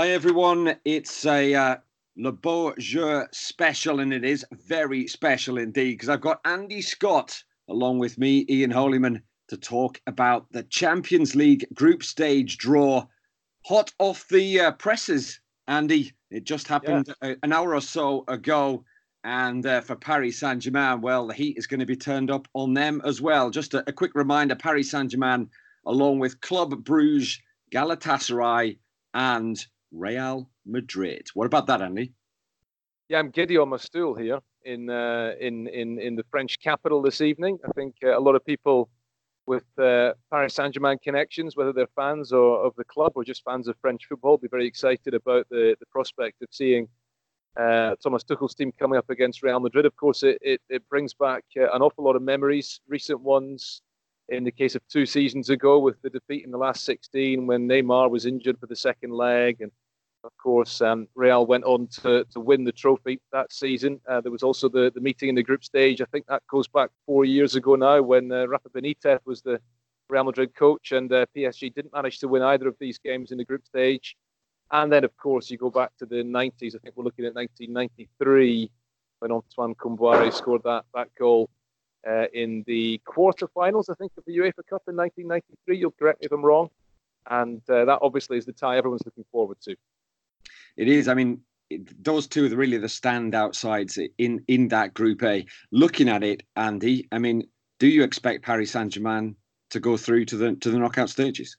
Hi, everyone. It's a uh, Le Beau Jeu special, and it is very special indeed because I've got Andy Scott along with me, Ian Holyman, to talk about the Champions League group stage draw. Hot off the uh, presses, Andy. It just happened yeah. a, an hour or so ago. And uh, for Paris Saint Germain, well, the heat is going to be turned up on them as well. Just a, a quick reminder Paris Saint Germain, along with Club Bruges, Galatasaray, and Real Madrid. What about that, Andy? Yeah, I'm giddy on my stool here in uh, in in in the French capital this evening. I think uh, a lot of people with uh, Paris Saint-Germain connections, whether they're fans or of the club or just fans of French football, be very excited about the the prospect of seeing uh, Thomas Tuchel's team coming up against Real Madrid. Of course, it it, it brings back uh, an awful lot of memories, recent ones. In the case of two seasons ago, with the defeat in the last 16, when Neymar was injured for the second leg, and of course, um, Real went on to, to win the trophy that season. Uh, there was also the, the meeting in the group stage. I think that goes back four years ago now when uh, Rafa Benitez was the Real Madrid coach and uh, PSG didn't manage to win either of these games in the group stage. And then, of course, you go back to the 90s. I think we're looking at 1993 when Antoine Kombouaré scored that, that goal uh, in the quarterfinals, I think, of the UEFA Cup in 1993. You'll correct me if I'm wrong. And uh, that obviously is the tie everyone's looking forward to. It is. I mean, those two are really the standout sides in in that Group A. Looking at it, Andy, I mean, do you expect Paris Saint Germain to go through to the to the knockout stages?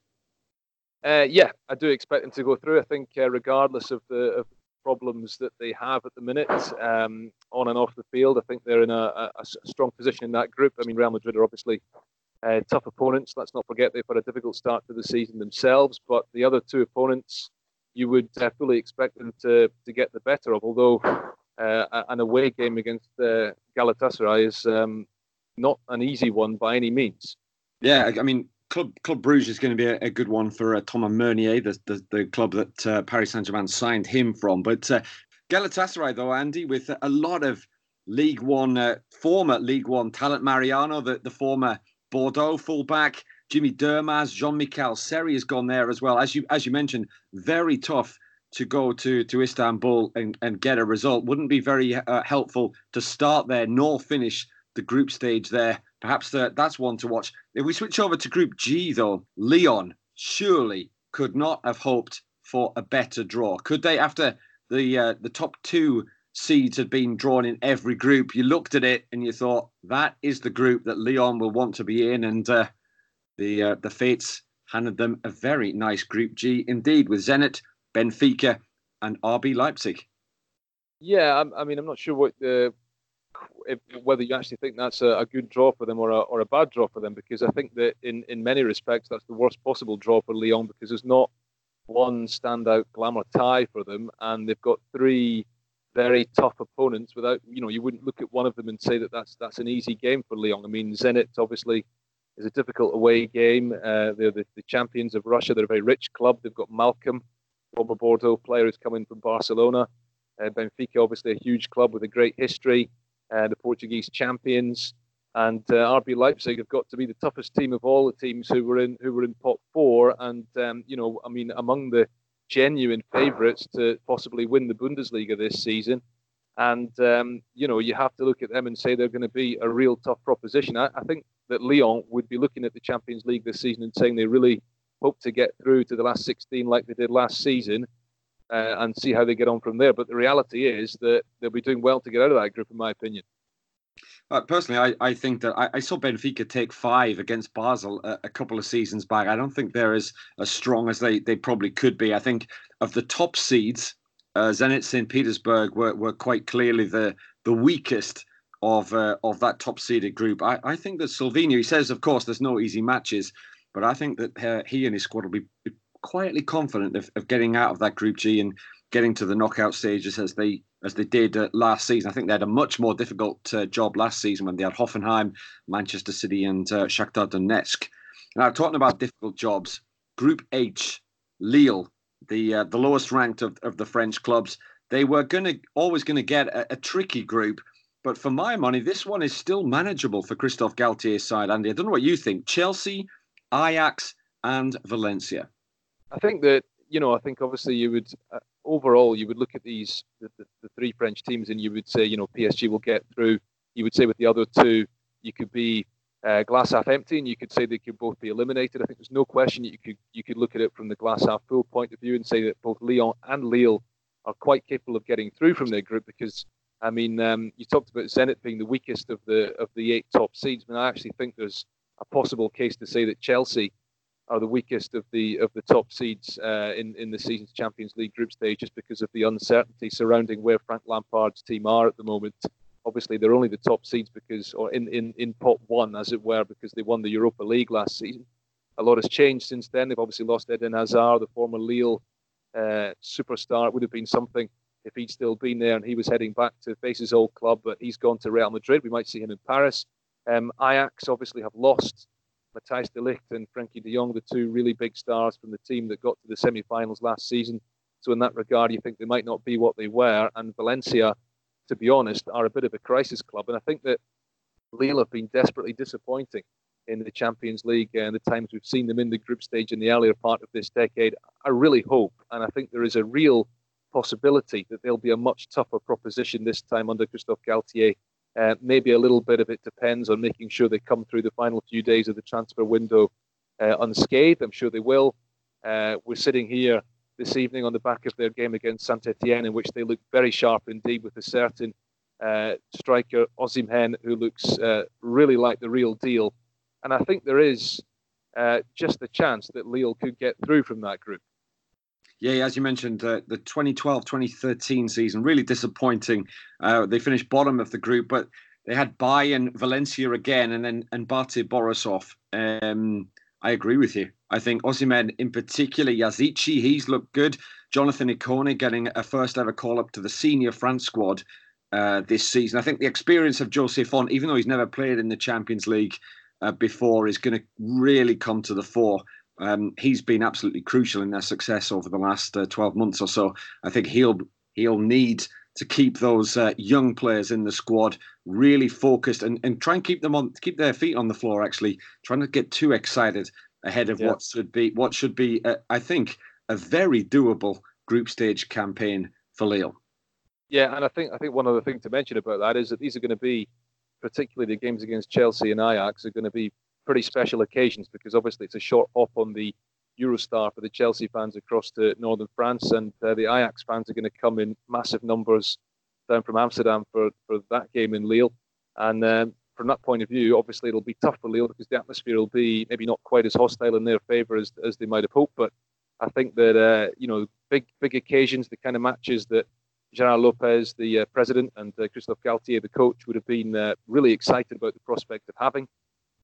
Uh, yeah, I do expect them to go through. I think, uh, regardless of the of problems that they have at the minute um, on and off the field, I think they're in a, a, a, strong position in that group. I mean, Real Madrid are obviously uh, tough opponents. Let's not forget they've had a difficult start to the season themselves, but the other two opponents you would uh, fully expect them to, to get the better of. Although uh, an away game against uh, Galatasaray is um, not an easy one by any means. Yeah, I mean, Club Club Bruges is going to be a, a good one for uh, Thomas Meunier, the, the, the club that uh, Paris Saint Germain signed him from. But uh, Galatasaray, though, Andy, with a lot of League One, uh, former League One talent, Mariano, the, the former Bordeaux fullback, Jimmy Durmaz, Jean-Michel Seri has gone there as well. As you as you mentioned, very tough to go to to Istanbul and, and get a result. Wouldn't be very uh, helpful to start there nor finish the group stage there. Perhaps the, that's one to watch. If we switch over to Group G, though, Lyon surely could not have hoped for a better draw, could they? After the uh, the top two seeds had been drawn in every group, you looked at it and you thought that is the group that Lyon will want to be in, and uh, the uh, the Fates handed them a very nice Group G indeed, with Zenit, Benfica, and RB Leipzig. Yeah, I, I mean, I'm not sure what the if, whether you actually think that's a, a, good draw for them or a, or a bad draw for them, because I think that in, in many respects that's the worst possible draw for Lyon because there's not one standout glamour tie for them, and they've got three very tough opponents. Without you know, you wouldn't look at one of them and say that that's that's an easy game for Lyon. I mean, Zenit obviously is a difficult away game. Uh, they're the, the, champions of Russia. They're a very rich club. They've got Malcom, former Bordeaux player who's coming from Barcelona. Uh, Benfica, obviously a huge club with a great history. Uh, the Portuguese champions, and uh, RB Leipzig have got to be the toughest team of all the teams who were in who were in pot four. And um, you know, I mean, among the genuine favourites to possibly win the Bundesliga this season. And um, you know, you have to look at them and say they're going to be a real tough proposition. I, I think that Lyon would be looking at the Champions League this season and saying they really hope to get through to the last 16 like they did last season uh, and see how they get on from there. But the reality is that they'll be doing well to get out of that group, in my opinion. Uh, personally, I, I think that I, I, saw Benfica take five against Basel a, a, couple of seasons back. I don't think they're as, as strong as they, they probably could be. I think of the top seeds, uh, Zenit St. Petersburg were, were quite clearly the, the weakest of uh, of that top seeded group. I, I think that Sylvinho, he says, of course, there's no easy matches, but I think that uh, he and his squad will be quietly confident of, of getting out of that Group G and getting to the knockout stages as they as they did uh, last season. I think they had a much more difficult uh, job last season when they had Hoffenheim, Manchester City, and uh, Shakhtar Donetsk. Now, talking about difficult jobs, Group H, Lille, the uh, the lowest ranked of, of the French clubs, they were going to always going to get a, a tricky group but for my money, this one is still manageable for Christophe Galtier's side, Andy. I don't know what you think. Chelsea, Ajax, and Valencia. I think that you know, I think obviously you would uh, overall you would look at these the, the, the, three French teams and you would say, you know, PSG will get through. You would say with the other two, you could be uh, glass half empty, and you could say they could both be eliminated. I think there's no question that you could you could look at it from the glass half full point of view and say that both Lyon and Lille are quite capable of getting through from their group because I mean um, you talked about Zenit being the weakest of the of the eight top seeds, but I actually think there's a possible case to say that Chelsea are the weakest of the of the top seeds uh, in in the season's Champions League group stage, just because of the uncertainty surrounding where Frank Lampard's team are at the moment. Obviously, they're only the top seeds because, or in in in pot one, as it were, because they won the Europa League last season. A lot has changed since then. They've obviously lost Eden Hazard, the former Lille uh, superstar. It would have been something if he'd still been there and he was heading back to face his old club, but he's gone to Real Madrid. We might see him in Paris. Um, Ajax obviously have lost Matthijs de Ligt and Frenkie de Jong, the two really big stars from the team that got to the semi-finals last season. So in that regard, you think they might not be what they were. And Valencia, to be honest, are a bit of a crisis club. And I think that Lille have been desperately disappointing in the Champions League and the times we've seen them in the group stage in the earlier part of this decade. I really hope, and I think there is a real possibility that they'll be a much tougher proposition this time under Christophe Galtier uh, maybe a little bit of it depends on making sure they come through the final few days of the transfer window uh, unscathed. I'm sure they will. Uh, we're sitting here this evening on the back of their game against Saint Etienne, in which they look very sharp indeed with a certain uh, striker, Osimhen, who looks uh, really like the real deal. And I think there is uh, just a chance that Lille could get through from that group. Yeah, as you mentioned, uh, the 2012-2013 season really disappointing. Uh, they finished bottom of the group, but they had Bayern, Valencia again, and then and Bate Borisov. Um, I agree with you. I think Osimhen, in particular, Yazici, he's looked good. Jonathan Ikone getting a first ever call up to the senior France squad uh, this season. I think the experience of Jose Fonte, even though he's never played in the Champions League uh, before, is going to really come to the fore. Um, he's been absolutely crucial in their success over the last uh, 12 months or so. I think he'll he'll need to keep those uh, young players in the squad really focused and, and try and keep them on keep their feet on the floor. Actually, trying to get too excited ahead of yeah. what should be what should be uh, I think a very doable group stage campaign for Lille. Yeah, and I think I think one other thing to mention about that is that these are going to be particularly the games against Chelsea and Ajax are going to be pretty special occasions because obviously it's a short hop on the Eurostar for the Chelsea fans across to northern France, and uh, the Ajax fans are going to come in massive numbers down from Amsterdam for, for that game in Lille. And um, from that point of view, obviously it'll be tough for Lille because the atmosphere will be maybe not quite as hostile in their favour as, as they might have hoped. But I think that uh, you know big big occasions, the kind of matches that Gerard Lopez, the uh, president, and uh, Christophe Galtier, the coach, would have been uh, really excited about the prospect of having.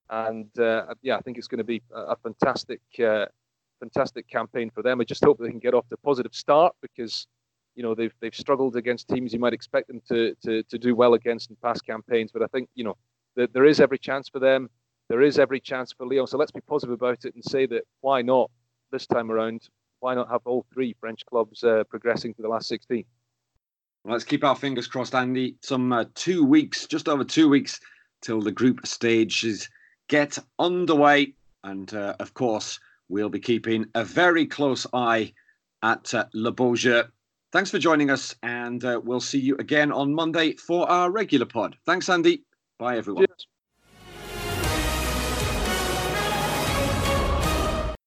And uh, yeah, I think it's going to be a, fantastic, uh, fantastic campaign for them. I just hope they can get off to a positive start because you know they've they've struggled against teams you might expect them to to, to do well against in past campaigns. But I think you know that there is every chance for them. There is every chance for Lyon. So let's be positive about it and say that why not this time around? Why not have all three French clubs uh, progressing to the last 16? Let's keep our fingers crossed, Andy. Some uh, two weeks, just over two weeks, till the group stages get underway. And uh, of course, we'll be keeping a very close eye at uh, Le Beau Jeu. Thanks for joining us, and uh, we'll see you again on Monday for our regular pod. Thanks, Andy. Bye, everyone. Cheers.